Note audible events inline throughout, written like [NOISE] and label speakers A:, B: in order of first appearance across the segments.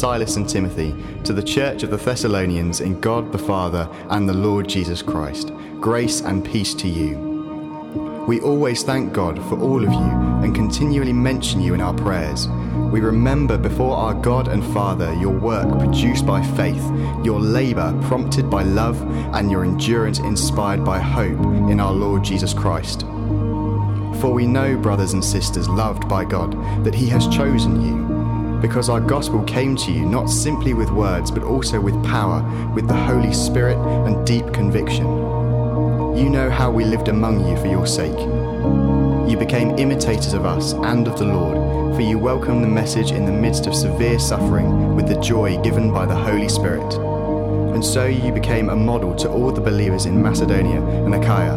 A: Silas, and Timothy, to the church of the Thessalonians in God the Father and the Lord Jesus Christ, grace and peace to you. We always thank God for all of you and continually mention you in our prayers. We remember before our God and Father your work produced by faith, your labour prompted by love, and your endurance inspired by hope in our Lord Jesus Christ. For we know, brothers and sisters loved by God, that He has chosen you, because our gospel came to you not simply with words, but also with power, with the Holy Spirit and deep conviction. You know how we lived among you for your sake. You became imitators of us and of the Lord, for you welcomed the message in the midst of severe suffering with the joy given by the Holy Spirit. And so you became a model to all the believers in Macedonia and Achaia.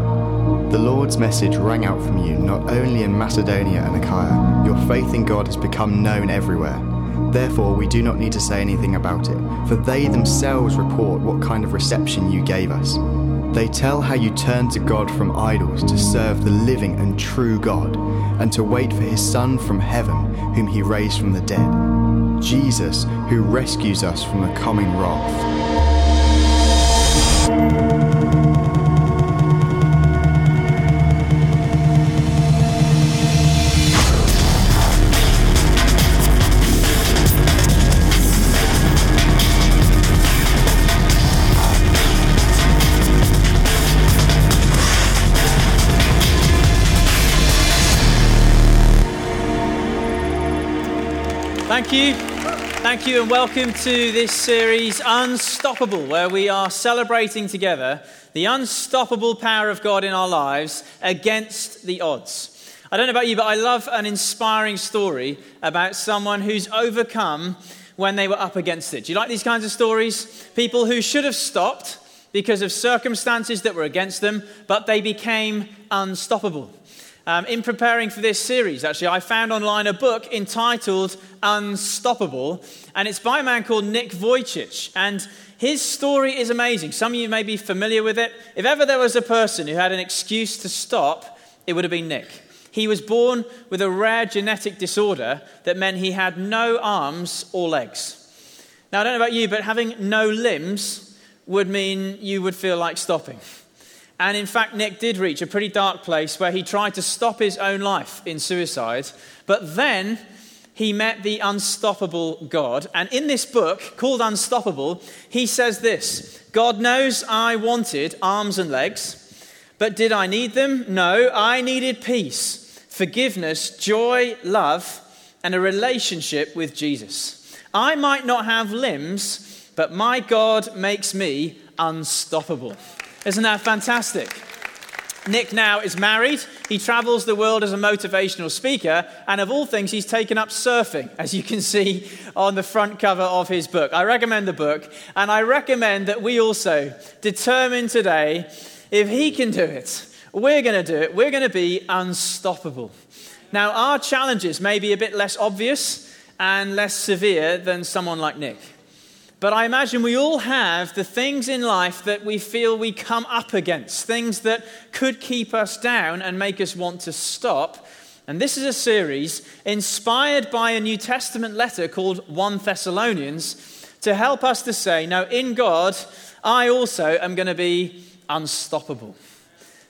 A: The Lord's message rang out from you not only in Macedonia and Achaia, your faith in God has become known everywhere. Therefore, we do not need to say anything about it, for they themselves report what kind of reception you gave us. They tell how you turned to God from idols to serve the living and true God, and to wait for his Son from heaven, whom he raised from the dead. Jesus, who rescues us from the coming wrath.
B: Thank you. Thank you, and welcome to this series, Unstoppable, where we are celebrating together the unstoppable power of God in our lives against the odds. I don't know about you, but I love an inspiring story about someone who's overcome when they were up against it. Do you like these kinds of stories? People who should have stopped because of circumstances that were against them, but they became unstoppable. Um, in preparing for this series, actually, I found online a book entitled Unstoppable, and it's by a man called Nick Vujicic. And his story is amazing. Some of you may be familiar with it. If ever there was a person who had an excuse to stop, it would have been Nick. He was born with a rare genetic disorder that meant he had no arms or legs. Now, I don't know about you, but having no limbs would mean you would feel like stopping. And in fact, Nick did reach a pretty dark place where he tried to stop his own life in suicide. But then he met the unstoppable God. And in this book called Unstoppable, he says this God knows I wanted arms and legs, but did I need them? No, I needed peace, forgiveness, joy, love, and a relationship with Jesus. I might not have limbs, but my God makes me unstoppable. Isn't that fantastic? Nick now is married. He travels the world as a motivational speaker. And of all things, he's taken up surfing, as you can see on the front cover of his book. I recommend the book. And I recommend that we also determine today if he can do it, we're going to do it. We're going to be unstoppable. Now, our challenges may be a bit less obvious and less severe than someone like Nick. But I imagine we all have the things in life that we feel we come up against, things that could keep us down and make us want to stop. And this is a series inspired by a New Testament letter called 1 Thessalonians to help us to say, now in God, I also am going to be unstoppable.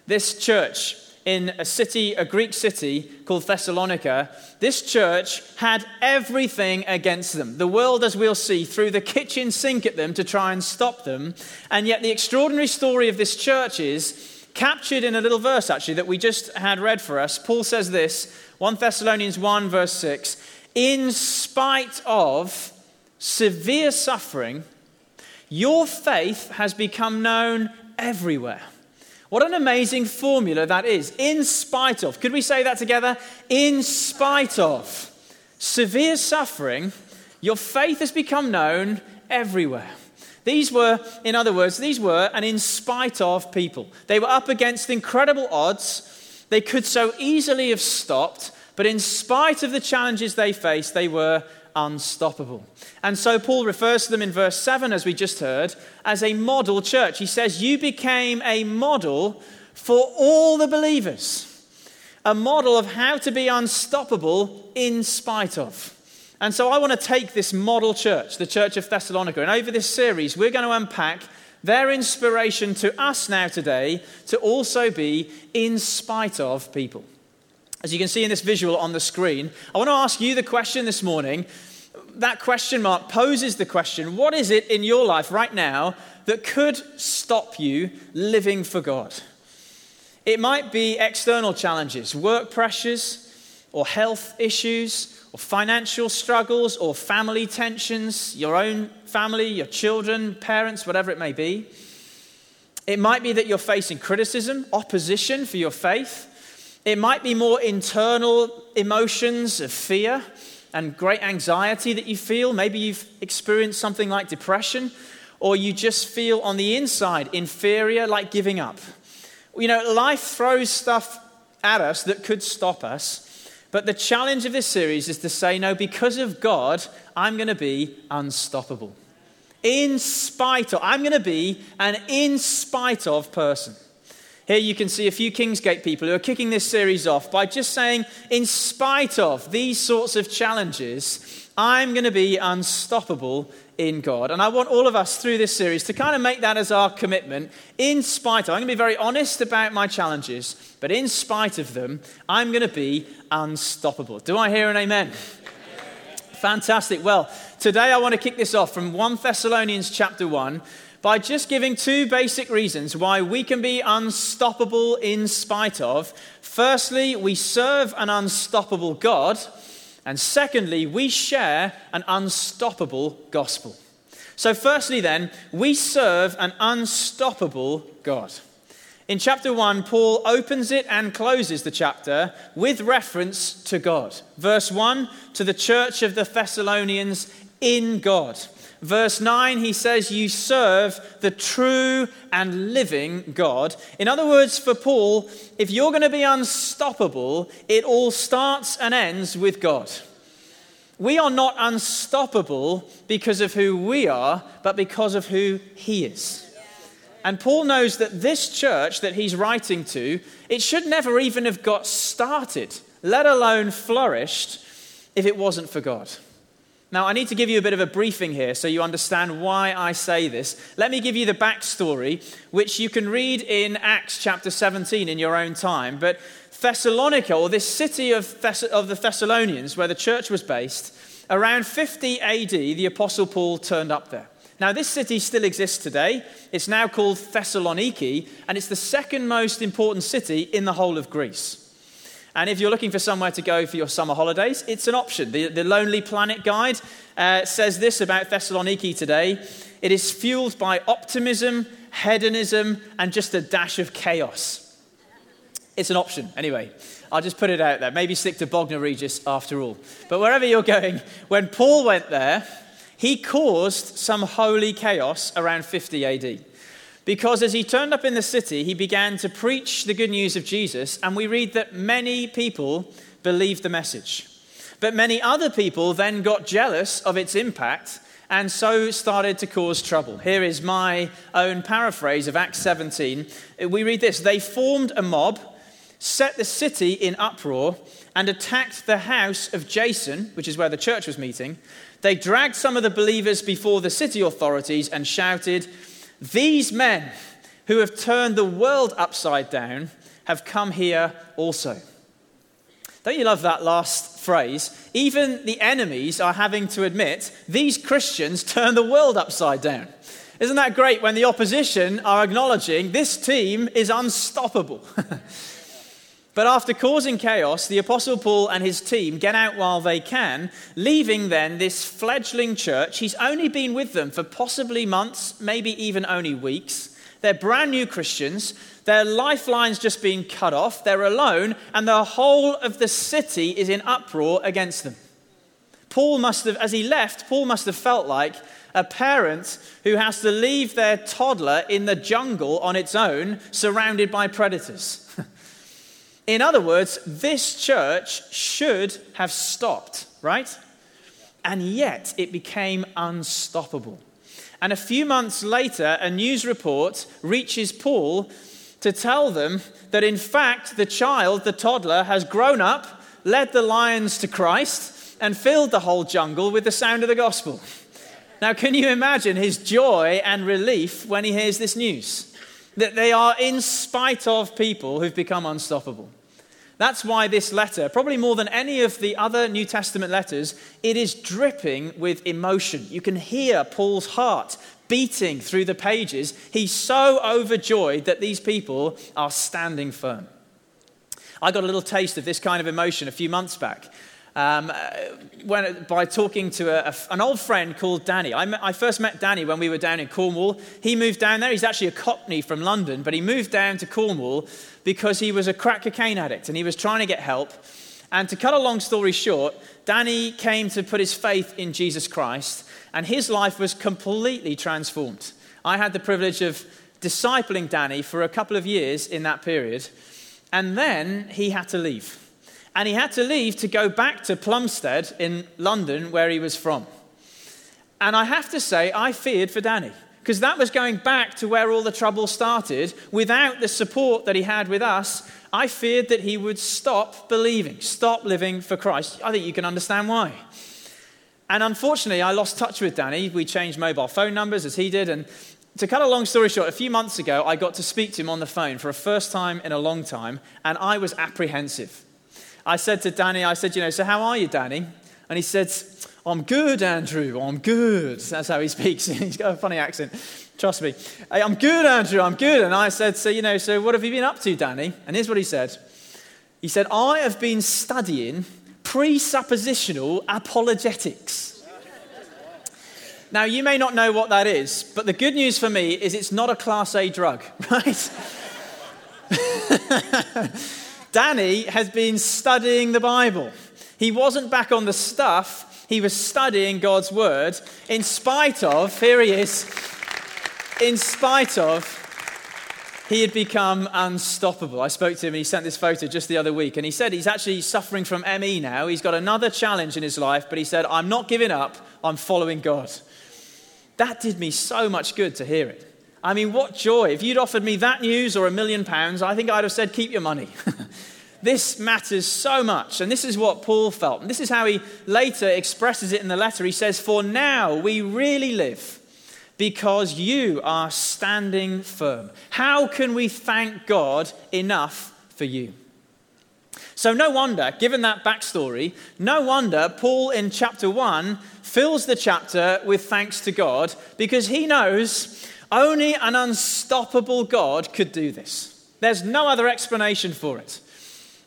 B: This church in a city, a Greek city called Thessalonica, this church had everything against them. The world, as we'll see, threw the kitchen sink at them to try and stop them. And yet, the extraordinary story of this church is captured in a little verse, actually, that we just had read for us. Paul says this 1 Thessalonians 1, verse 6 In spite of severe suffering, your faith has become known everywhere. What an amazing formula that is. In spite of, could we say that together? In spite of severe suffering, your faith has become known everywhere. These were, in other words, these were an in spite of people. They were up against incredible odds. They could so easily have stopped, but in spite of the challenges they faced, they were unstoppable. And so Paul refers to them in verse 7, as we just heard, as a model church. He says, You became a model for all the believers, a model of how to be unstoppable in spite of. And so I want to take this model church, the Church of Thessalonica, and over this series, we're going to unpack their inspiration to us now today to also be in spite of people. As you can see in this visual on the screen, I want to ask you the question this morning. That question mark poses the question what is it in your life right now that could stop you living for God? It might be external challenges, work pressures, or health issues, or financial struggles, or family tensions, your own family, your children, parents, whatever it may be. It might be that you're facing criticism, opposition for your faith. It might be more internal emotions of fear and great anxiety that you feel. Maybe you've experienced something like depression, or you just feel on the inside inferior, like giving up. You know, life throws stuff at us that could stop us. But the challenge of this series is to say, no, because of God, I'm going to be unstoppable. In spite of, I'm going to be an in spite of person. Here you can see a few Kingsgate people who are kicking this series off by just saying, in spite of these sorts of challenges, I'm going to be unstoppable in God. And I want all of us through this series to kind of make that as our commitment. In spite of, I'm going to be very honest about my challenges, but in spite of them, I'm going to be unstoppable. Do I hear an amen? Fantastic. Well, today I want to kick this off from 1 Thessalonians chapter 1 by just giving two basic reasons why we can be unstoppable in spite of. Firstly, we serve an unstoppable God. And secondly, we share an unstoppable gospel. So, firstly, then, we serve an unstoppable God. In chapter 1, Paul opens it and closes the chapter with reference to God. Verse 1 to the church of the Thessalonians in God. Verse 9, he says, You serve the true and living God. In other words, for Paul, if you're going to be unstoppable, it all starts and ends with God. We are not unstoppable because of who we are, but because of who he is. And Paul knows that this church that he's writing to, it should never even have got started, let alone flourished, if it wasn't for God. Now, I need to give you a bit of a briefing here so you understand why I say this. Let me give you the backstory, which you can read in Acts chapter 17 in your own time. But Thessalonica, or this city of, Thess- of the Thessalonians, where the church was based, around 50 AD, the Apostle Paul turned up there. Now, this city still exists today. It's now called Thessaloniki, and it's the second most important city in the whole of Greece. And if you're looking for somewhere to go for your summer holidays, it's an option. The, the Lonely Planet Guide uh, says this about Thessaloniki today it is fueled by optimism, hedonism, and just a dash of chaos. It's an option, anyway. I'll just put it out there. Maybe stick to Bognor Regis after all. But wherever you're going, when Paul went there, he caused some holy chaos around 50 AD. Because as he turned up in the city, he began to preach the good news of Jesus, and we read that many people believed the message. But many other people then got jealous of its impact and so started to cause trouble. Here is my own paraphrase of Acts 17. We read this They formed a mob, set the city in uproar, and attacked the house of Jason, which is where the church was meeting. They dragged some of the believers before the city authorities and shouted, these men who have turned the world upside down have come here also. Don't you love that last phrase? Even the enemies are having to admit these Christians turn the world upside down. Isn't that great when the opposition are acknowledging this team is unstoppable? [LAUGHS] But after causing chaos, the Apostle Paul and his team get out while they can, leaving then this fledgling church. He's only been with them for possibly months, maybe even only weeks. They're brand new Christians. Their lifeline's just been cut off. They're alone, and the whole of the city is in uproar against them. Paul must have, as he left, Paul must have felt like a parent who has to leave their toddler in the jungle on its own, surrounded by predators. In other words, this church should have stopped, right? And yet it became unstoppable. And a few months later, a news report reaches Paul to tell them that in fact the child, the toddler, has grown up, led the lions to Christ, and filled the whole jungle with the sound of the gospel. Now, can you imagine his joy and relief when he hears this news? That they are in spite of people who've become unstoppable. That's why this letter, probably more than any of the other New Testament letters, it is dripping with emotion. You can hear Paul's heart beating through the pages. He's so overjoyed that these people are standing firm. I got a little taste of this kind of emotion a few months back. Um, uh, when, by talking to a, a, an old friend called Danny. I, first met Danny when we were down in Cornwall. He moved down there. He's actually a Cockney from London, but he moved down to Cornwall because he was a crack cocaine addict and he was trying to get help. And to cut a long story short, Danny came to put his faith in Jesus Christ, and his life was completely transformed. I had the privilege of discipling Danny for a couple of years in that period, and then he had to leave. And he had to leave to go back to Plumstead in London, where he was from. And I have to say, I feared for Danny because that was going back to where all the trouble started. Without the support that he had with us, I feared that he would stop believing, stop living for Christ. I think you can understand why. And unfortunately, I lost touch with Danny. We changed mobile phone numbers as he did. And to cut a long story short, a few months ago, I got to speak to him on the phone for a first time in a long time, and I was apprehensive. I said to Danny, I said, you know, so how are you, Danny? And he said, I'm good, Andrew, I'm good. That's how he [LAUGHS] speaks. He's got a funny accent. Trust me. I'm good, Andrew, I'm good. And I said, so, you know, so what have you been up to, Danny? And here's what he said. He said, I have been studying presuppositional apologetics. Now, you may not know what that is, but the good news for me is it's not a Class A drug, [LAUGHS] right? [LAUGHS] Danny has been studying the Bible. He wasn't back on the stuff, he was studying God's word in spite of, here he is, in spite of, he had become unstoppable. I spoke to him and he sent this photo just the other week. And he said he's actually suffering from ME now. He's got another challenge in his life, but he said, I'm not giving up, I'm following God. That did me so much good to hear it. I mean, what joy. If you'd offered me that news or a million pounds, I think I'd have said, keep your money. [LAUGHS] this matters so much. And this is what Paul felt. And this is how he later expresses it in the letter. He says, For now we really live because you are standing firm. How can we thank God enough for you? So, no wonder, given that backstory, no wonder Paul in chapter 1 fills the chapter with thanks to God because he knows only an unstoppable God could do this. There's no other explanation for it.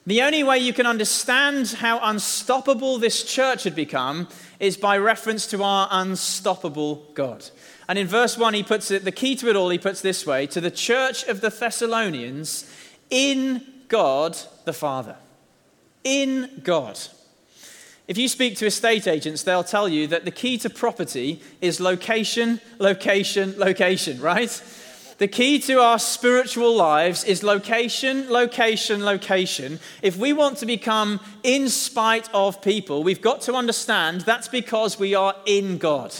B: The only way you can understand how unstoppable this church had become is by reference to our unstoppable God. And in verse 1, he puts it, the key to it all, he puts this way to the church of the Thessalonians in God the Father. In God. If you speak to estate agents, they'll tell you that the key to property is location, location, location, right? The key to our spiritual lives is location, location, location. If we want to become in spite of people, we've got to understand that's because we are in God.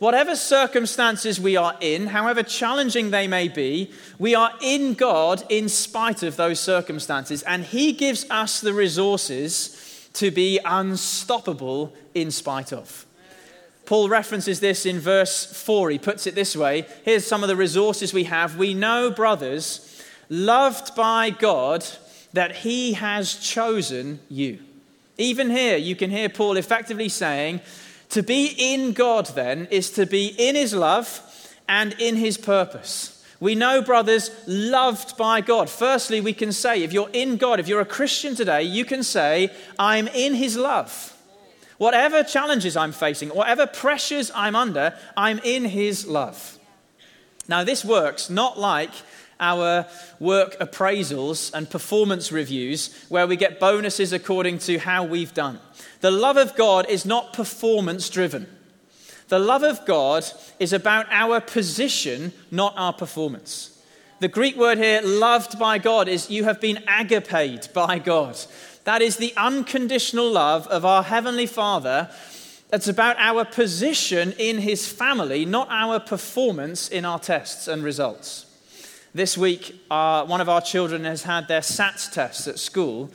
B: Whatever circumstances we are in, however challenging they may be, we are in God in spite of those circumstances. And He gives us the resources to be unstoppable in spite of. Paul references this in verse 4. He puts it this way Here's some of the resources we have. We know, brothers, loved by God, that he has chosen you. Even here, you can hear Paul effectively saying, To be in God, then, is to be in his love and in his purpose. We know, brothers, loved by God. Firstly, we can say, if you're in God, if you're a Christian today, you can say, I'm in His love. Whatever challenges I'm facing, whatever pressures I'm under, I'm in His love. Now, this works not like our work appraisals and performance reviews where we get bonuses according to how we've done. The love of God is not performance driven. The love of God is about our position, not our performance. The Greek word here, loved by God, is you have been agaped by God. That is the unconditional love of our Heavenly Father. That's about our position in His family, not our performance in our tests and results. This week, uh, one of our children has had their SATs tests at school.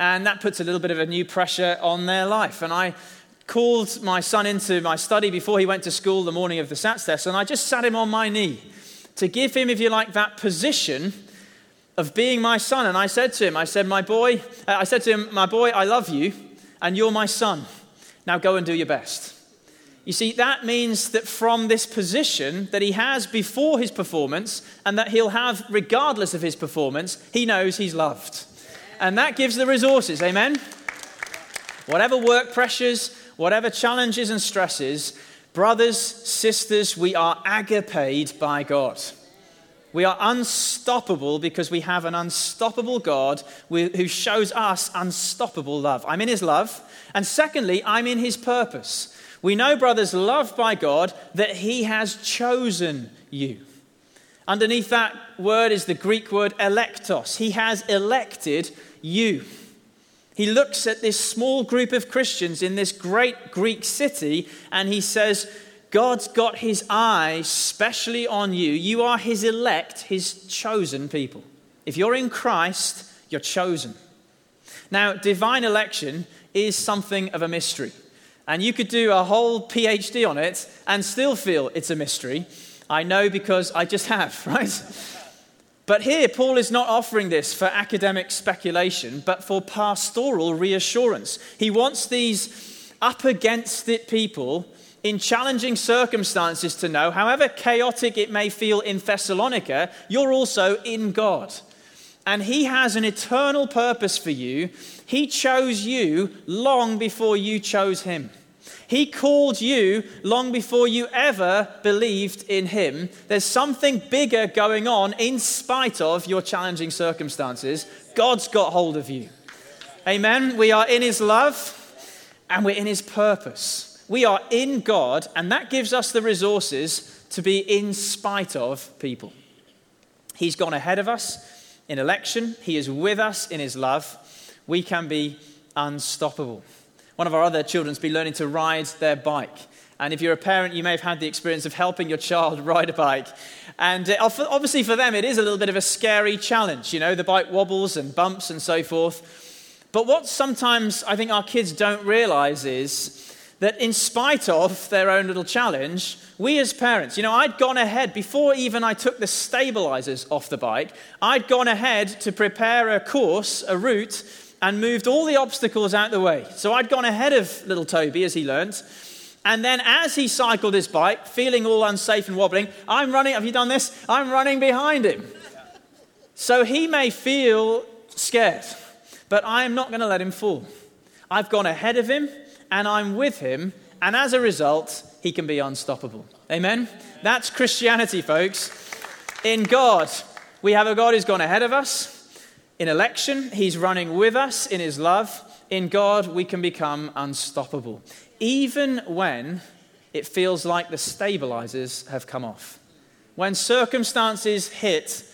B: And that puts a little bit of a new pressure on their life. And I called my son into my study before he went to school the morning of the SATS test, and I just sat him on my knee to give him, if you like, that position of being my son. And I said to him, I said, my boy, uh, I said to him, my boy, I love you, and you're my son. Now go and do your best. You see, that means that from this position that he has before his performance and that he'll have regardless of his performance, he knows he's loved. And that gives the resources, amen? Whatever work pressures, whatever challenges and stresses, brothers, sisters, we are agaped by God. We are unstoppable because we have an unstoppable God who shows us unstoppable love. I'm in his love. And secondly, I'm in his purpose. We know, brothers, loved by God, that he has chosen you. Underneath that word is the Greek word electos. He has elected you. He looks at this small group of Christians in this great Greek city and he says, God's got his eye specially on you. You are his elect, his chosen people. If you're in Christ, you're chosen. Now, divine election is something of a mystery. And you could do a whole PhD on it and still feel it's a mystery. I know because I just have, [LAUGHS] right? But here, Paul is not offering this for academic speculation, but for pastoral reassurance. He wants these up against it people in challenging circumstances to know, however chaotic it may feel in Thessalonica, you're also in God. And He has an eternal purpose for you. He chose you long before you chose Him. He called you long before you ever believed in Him. There's something bigger going on in spite of your challenging circumstances. God's got hold of you. Amen. We are in His love and we're in His purpose. We are in God, and that gives us the resources to be in spite of people. He's gone ahead of us in election, He is with us in His love. We can be unstoppable. One of our other children's been learning to ride their bike. And if you're a parent, you may have had the experience of helping your child [LAUGHS] ride a bike. And uh, obviously, for them, it is a little bit of a scary challenge. You know, the bike wobbles and bumps and so forth. But what sometimes I think our kids don't realize is that in spite of their own little challenge, we as parents, you know, I'd gone ahead before even I took the stabilizers off the bike, I'd gone ahead to prepare a course, a route, and moved all the obstacles out of the way. So I'd gone ahead of little Toby as he learnt. And then as he cycled his bike, feeling all unsafe and wobbling, I'm running, have you done this? I'm running behind him. So he may feel scared, but I'm not going to let him fall. I've gone ahead of him and I'm with him, and as a result, he can be unstoppable. Amen? That's Christianity, folks. In God, we have a God who's gone ahead of us. In election, he's running with us in his love. In God, we can become unstoppable, even when it feels like the stabilizers have come off. When circumstances hit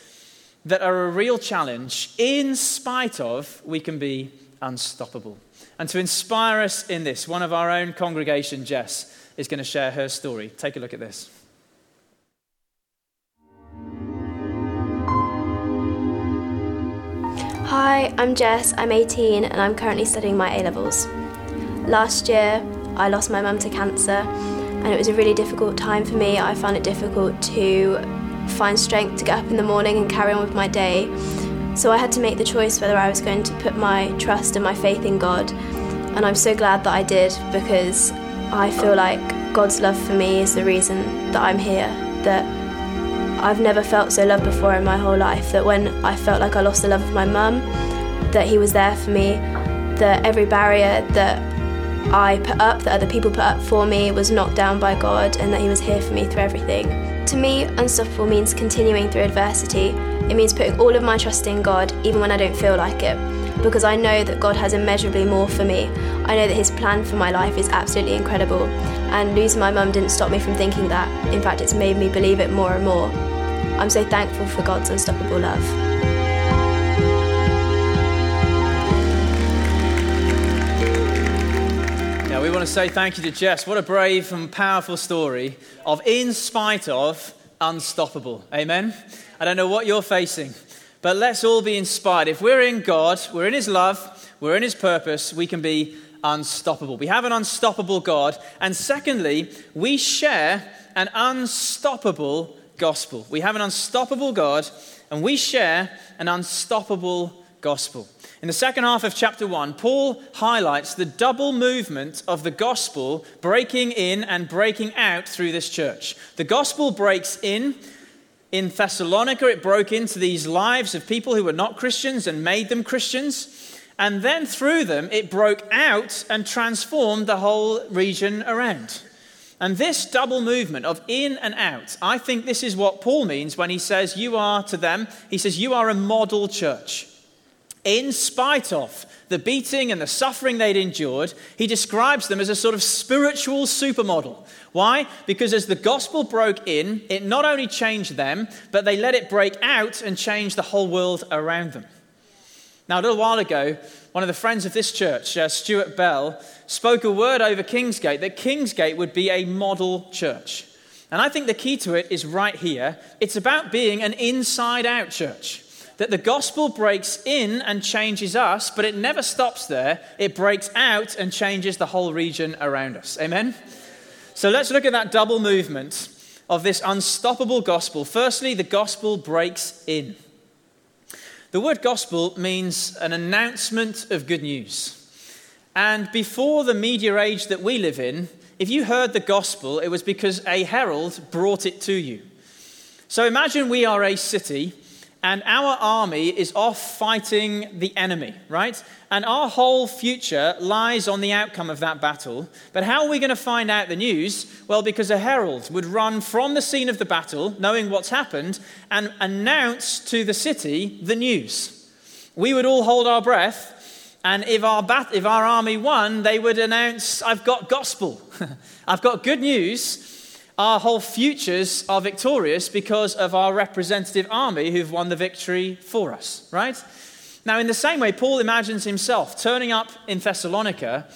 B: that are a real challenge, in spite of, we can be unstoppable. And to inspire us in this, one of our own congregation, Jess, is going to share her story. Take a look at this.
C: Hi, I'm Jess, I'm 18 and I'm currently studying my A levels. Last year, I lost my mum to cancer and it was a really difficult time for me. I found it difficult to find strength to get up in the morning and carry on with my day so I had to make the choice whether I was going to put my trust and my faith in God. And I'm so glad that I did because I feel like God's love for me is the reason that I'm here. That I've never felt so loved before in my whole life. That when I felt like I lost the love of my mum, that He was there for me. That every barrier that I put up, that other people put up for me, was knocked down by God, and that He was here for me through everything. To me, unstoppable means continuing through adversity it means putting all of my trust in God, even when I don't feel like it, because I know that God has immeasurably more for me. I know that His plan for my life is absolutely incredible, and losing my mum didn't stop me from thinking that. In fact, it's made me believe it more and more. I'm so thankful for God's unstoppable love.
B: Yeah, we want to say thank you to Jess. What a brave and powerful story of in spite of unstoppable. Amen. I don't know what you're facing, but let's all be inspired. If we're in God, we're in His love, we're in His purpose, we can be unstoppable. We have an unstoppable God. And secondly, we share an unstoppable gospel. We have an unstoppable God, and we share an unstoppable gospel. In the second half of chapter 1, Paul highlights the double movement of the gospel breaking in and breaking out through this church. The gospel breaks in. In Thessalonica, it broke into these lives of people who were not Christians and made them Christians. And then through them, it broke out and transformed the whole region around. And this double movement of in and out, I think this is what Paul means when he says, You are to them, he says, You are a model church. In spite of the beating and the suffering they'd endured, he describes them as a sort of spiritual supermodel. Why? Because as the gospel broke in, it not only changed them, but they let it break out and change the whole world around them. Now, a little while ago, one of the friends of this church, uh, Stuart Bell, spoke a word over Kingsgate that Kingsgate would be a model church. And I think the key to it is right here. It's about being an inside out church. That the gospel breaks in and changes us, but it never stops there. It breaks out and changes the whole region around us. Amen? So let's look at that double movement of this unstoppable gospel. Firstly, the gospel breaks in. The word gospel means an announcement of good news. And before the media age that we live in, if you heard the gospel, it was because a herald brought it to you. So imagine we are a city and our army is off fighting the enemy, right? And our whole future lies on the outcome of that battle. But how are we going to find out the news? Well, because a herald would run from the scene of the battle, knowing what's happened, and announce to the city the news. We would all hold our breath, and if our, bat- if our army won, they would announce, I've got gospel, [LAUGHS] I've got good news our whole futures are victorious because of our representative army who've won the victory for us, right? Now, in the same way, Paul imagines himself turning up in Thessalonica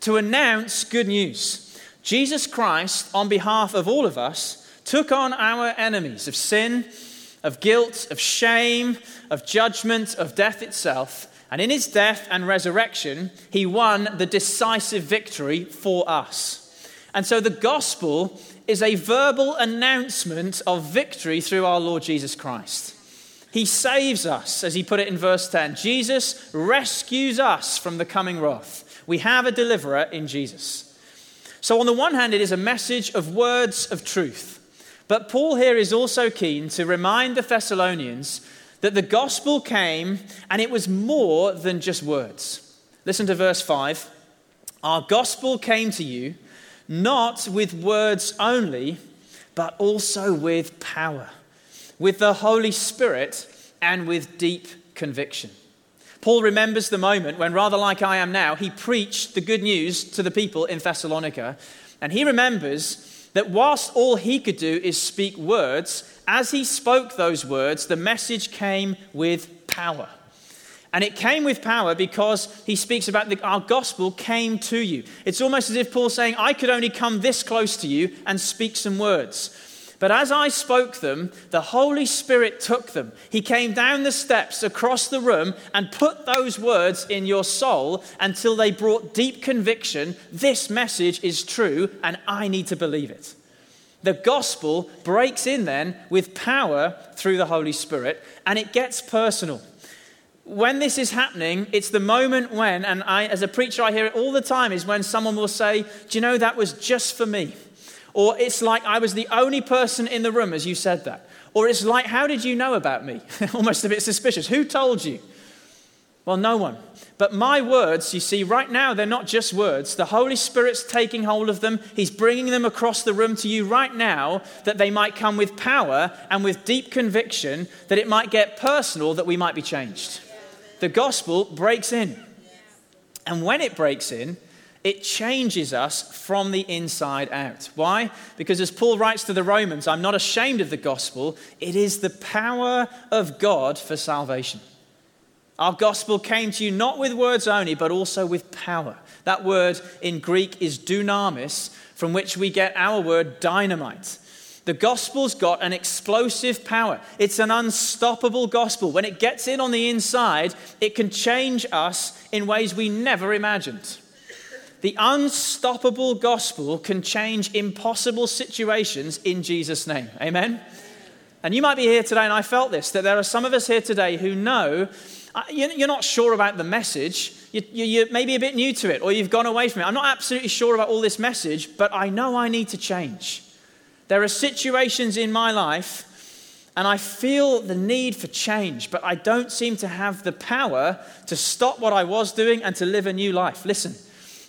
B: to announce good news. Jesus Christ, on behalf of all of us, took on our enemies of sin, of guilt, of shame, of judgment, of death itself. And in his death and resurrection, he won the decisive victory for us. And so the gospel is a verbal announcement of victory through our Lord Jesus Christ. He saves us, as he put it in verse 10. Jesus rescues us from the coming wrath. We have a deliverer in Jesus. So, on the one hand, it is a message of words of truth. But Paul here is also keen to remind the Thessalonians that the gospel came and it was more than just words. Listen to verse 5. Our gospel came to you not with words only, but also with power, with the Holy Spirit, and with deep conviction. Paul remembers the moment when, rather like I am now, he preached the good news to the people in Thessalonica. And he remembers that whilst all he could do is speak words, as he spoke those words, the message came with power. And it came with power because he speaks about the, our gospel came to you. It's almost as if Paul's saying, I could only come this close to you and speak some words. But as I spoke them, the Holy Spirit took them. He came down the steps across the room and put those words in your soul until they brought deep conviction this message is true and I need to believe it. The gospel breaks in then with power through the Holy Spirit and it gets personal when this is happening, it's the moment when, and I, as a preacher, I hear it all the time, is when someone will say, Do you know that was just for me? Or it's like I was the only person in the room as you said that. Or it's like, How did you know about me? [LAUGHS] Almost a bit suspicious. Who told you? Well, no one. But my words, you see, right now, they're not just words. The Holy Spirit's taking hold of them. He's bringing them across the room to you right now that they might come with power and with deep conviction, that it might get personal, that we might be changed the gospel breaks in. And when it breaks in, it changes us from the inside out. Why? Because as Paul writes to the Romans, I'm not ashamed of the gospel. It is the power of God for salvation. Our gospel came to you not with words only, but also with power. That word in Greek is dunamis, from which we get our word dynamite. The gospel's got an explosive power. It's an unstoppable gospel. When it gets in on the inside, it can change us in ways we never imagined. The unstoppable gospel can change impossible situations in Jesus' name. Amen? And you might be here today, and I felt this that there are some of us here today who know uh, you're not sure about the message. You're maybe a bit new to it, or you've gone away from it. I'm not absolutely sure about all this message, but I know I need to change. There are situations in my life, and I feel the need for change, but I don't seem to have the power to stop what I was doing and to live a new life. Listen,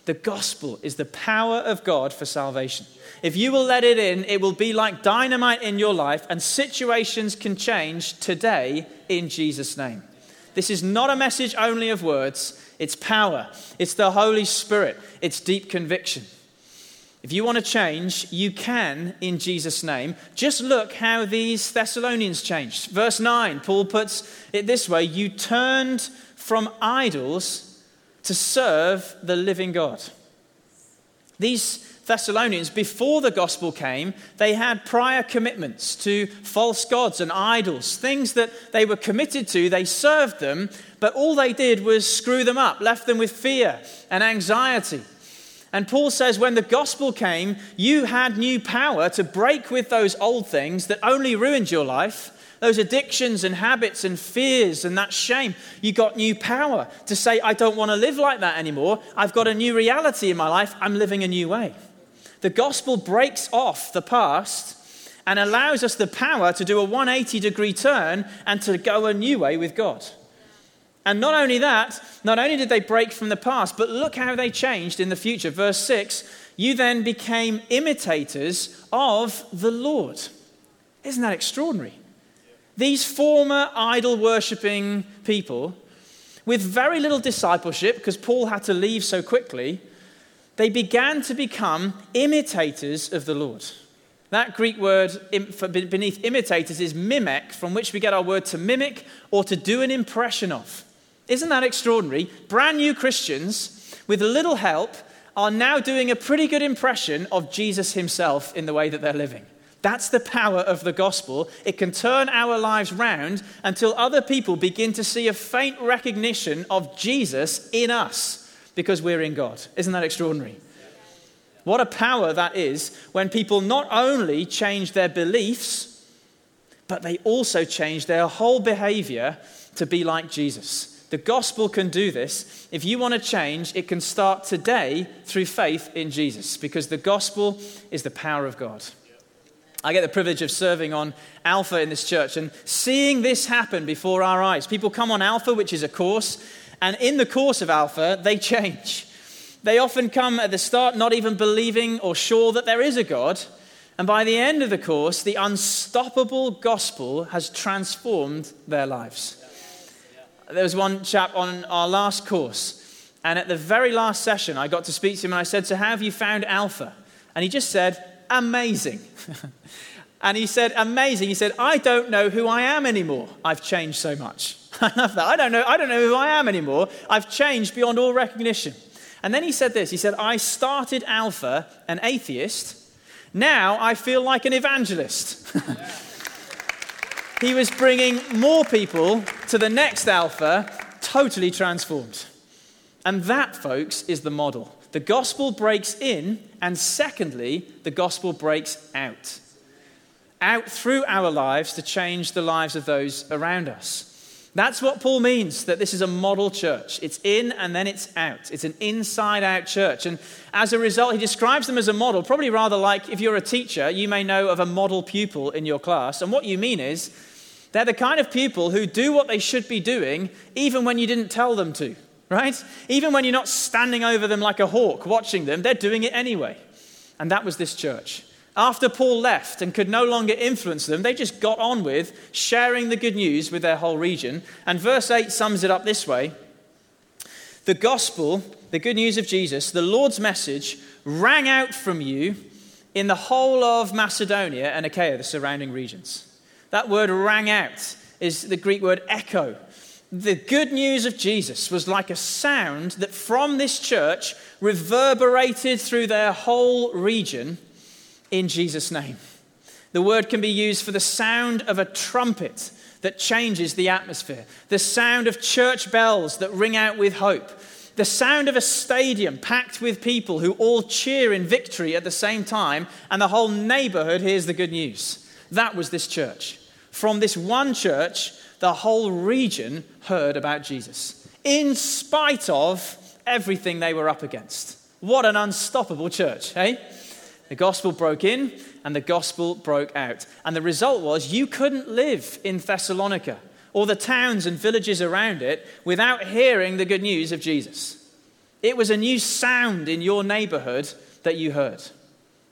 B: the gospel is the power of God for salvation. If you will let it in, it will be like dynamite in your life, and situations can change today in Jesus' name. This is not a message only of words, it's power, it's the Holy Spirit, it's deep conviction. If you want to change, you can in Jesus' name. Just look how these Thessalonians changed. Verse 9, Paul puts it this way You turned from idols to serve the living God. These Thessalonians, before the gospel came, they had prior commitments to false gods and idols, things that they were committed to. They served them, but all they did was screw them up, left them with fear and anxiety. And Paul says, when the gospel came, you had new power to break with those old things that only ruined your life those addictions and habits and fears and that shame, you got new power to say, I don't want to live like that anymore. I've got a new reality in my life. I'm living a new way. The gospel breaks off the past and allows us the power to do a 180 degree turn and to go a new way with God. And not only that, not only did they break from the past, but look how they changed in the future. Verse 6 you then became imitators of the Lord. Isn't that extraordinary? These former idol worshipping people, with very little discipleship, because Paul had to leave so quickly, they began to become imitators of the Lord. That Greek word beneath imitators is mimic, from which we get our word to mimic or to do an impression of. Isn't that extraordinary? Brand new Christians, with a little help, are now doing a pretty good impression of Jesus himself in the way that they're living. That's the power of the gospel. It can turn our lives round until other people begin to see a faint recognition of Jesus in us because we're in God. Isn't that extraordinary? What a power that is when people not only change their beliefs, but they also change their whole behavior to be like Jesus. The gospel can do this. If you want to change, it can start today through faith in Jesus because the gospel is the power of God. I get the privilege of serving on Alpha in this church and seeing this happen before our eyes. People come on Alpha, which is a course, and in the course of Alpha, they change. They often come at the start not even believing or sure that there is a God. And by the end of the course, the unstoppable gospel has transformed their lives. There was one chap on our last course, and at the very last session, I got to speak to him and I said, So, how have you found Alpha? And he just said, Amazing. [LAUGHS] and he said, Amazing. He said, I don't know who I am anymore. I've changed so much. [LAUGHS] I love that. I don't know, I don't know who I am anymore. I've changed beyond all recognition. And then he said this He said, I started Alpha an atheist. Now I feel like an evangelist. [LAUGHS] he was bringing more people to the next Alpha, totally transformed. And that, folks, is the model. The gospel breaks in, and secondly, the gospel breaks out. Out through our lives to change the lives of those around us. That's what Paul means that this is a model church. It's in and then it's out. It's an inside out church. And as a result, he describes them as a model, probably rather like if you're a teacher, you may know of a model pupil in your class. And what you mean is they're the kind of people who do what they should be doing even when you didn't tell them to right? Even when you're not standing over them like a hawk watching them, they're doing it anyway. And that was this church. After Paul left and could no longer influence them, they just got on with sharing the good news with their whole region. And verse 8 sums it up this way The gospel, the good news of Jesus, the Lord's message, rang out from you in the whole of Macedonia and Achaia, the surrounding regions. That word rang out is the Greek word echo the good news of Jesus was like a sound that from this church reverberated through their whole region in Jesus' name. The word can be used for the sound of a trumpet that changes the atmosphere, the sound of church bells that ring out with hope, the sound of a stadium packed with people who all cheer in victory at the same time, and the whole neighborhood hears the good news. That was this church. From this one church, the whole region heard about Jesus, in spite of everything they were up against. What an unstoppable church, hey? The gospel broke in and the gospel broke out. And the result was you couldn't live in Thessalonica or the towns and villages around it without hearing the good news of Jesus. It was a new sound in your neighborhood that you heard.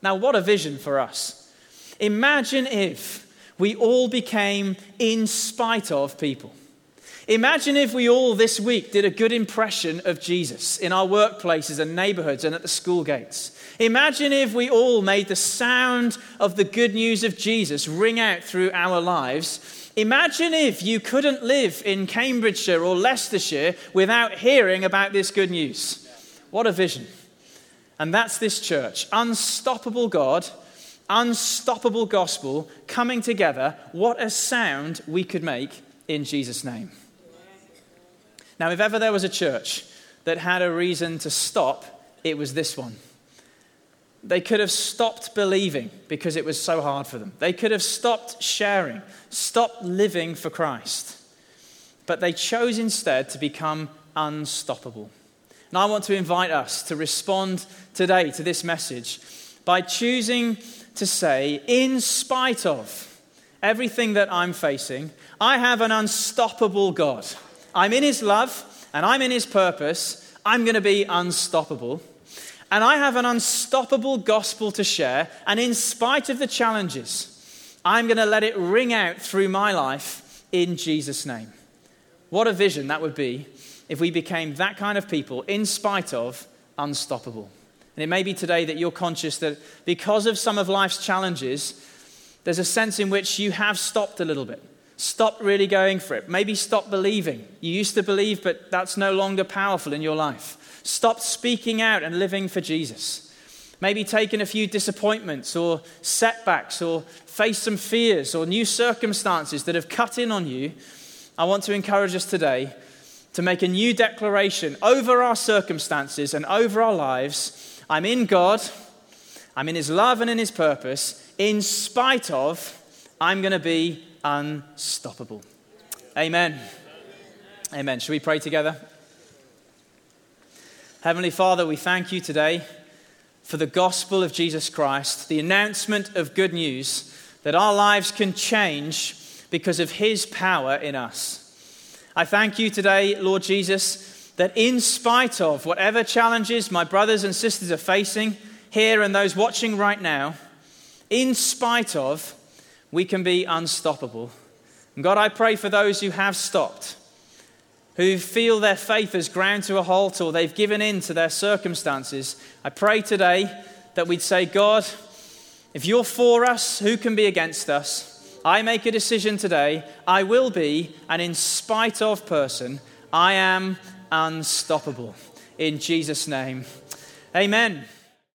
B: Now, what a vision for us. Imagine if we all became in spite of people. Imagine if we all this week did a good impression of Jesus in our workplaces and neighborhoods and at the school gates. Imagine if we all made the sound of the good news of Jesus ring out through our lives. Imagine if you couldn't live in Cambridgeshire or Leicestershire without hearing about this good news. What a vision. And that's this church. Unstoppable God, unstoppable gospel coming together. What a sound we could make in Jesus' name. Now, if ever there was a church that had a reason to stop, it was this one. They could have stopped believing because it was so hard for them. They could have stopped sharing, stopped living for Christ. But they chose instead to become unstoppable. And I want to invite us to respond today to this message by choosing to say, in spite of everything that I'm facing, I have an unstoppable God. I'm in His love and I'm in His purpose. I'm going to be unstoppable. And I have an unstoppable gospel to share. And in spite of the challenges, I'm going to let it ring out through my life in Jesus' name. What a vision that would be if we became that kind of people in spite of unstoppable. And it may be today that you're conscious that because of some of life's challenges, there's a sense in which you have stopped a little bit. Stop really going for it. Maybe stop believing. You used to believe, but that's no longer powerful in your life. Stop speaking out and living for Jesus. Maybe taking a few disappointments or setbacks or face some fears or new circumstances that have cut in on you. I want to encourage us today to make a new declaration over our circumstances and over our lives. I'm in God, I'm in His love and in His purpose. In spite of, I'm going to be unstoppable. Amen. Amen. Shall we pray together? Heavenly Father, we thank you today for the gospel of Jesus Christ, the announcement of good news that our lives can change because of his power in us. I thank you today, Lord Jesus, that in spite of whatever challenges my brothers and sisters are facing here and those watching right now, in spite of, we can be unstoppable. And God, I pray for those who have stopped, who feel their faith has ground to a halt or they've given in to their circumstances. I pray today that we'd say, God, if you're for us, who can be against us? I make a decision today. I will be an in spite of person. I am unstoppable. In Jesus' name. Amen.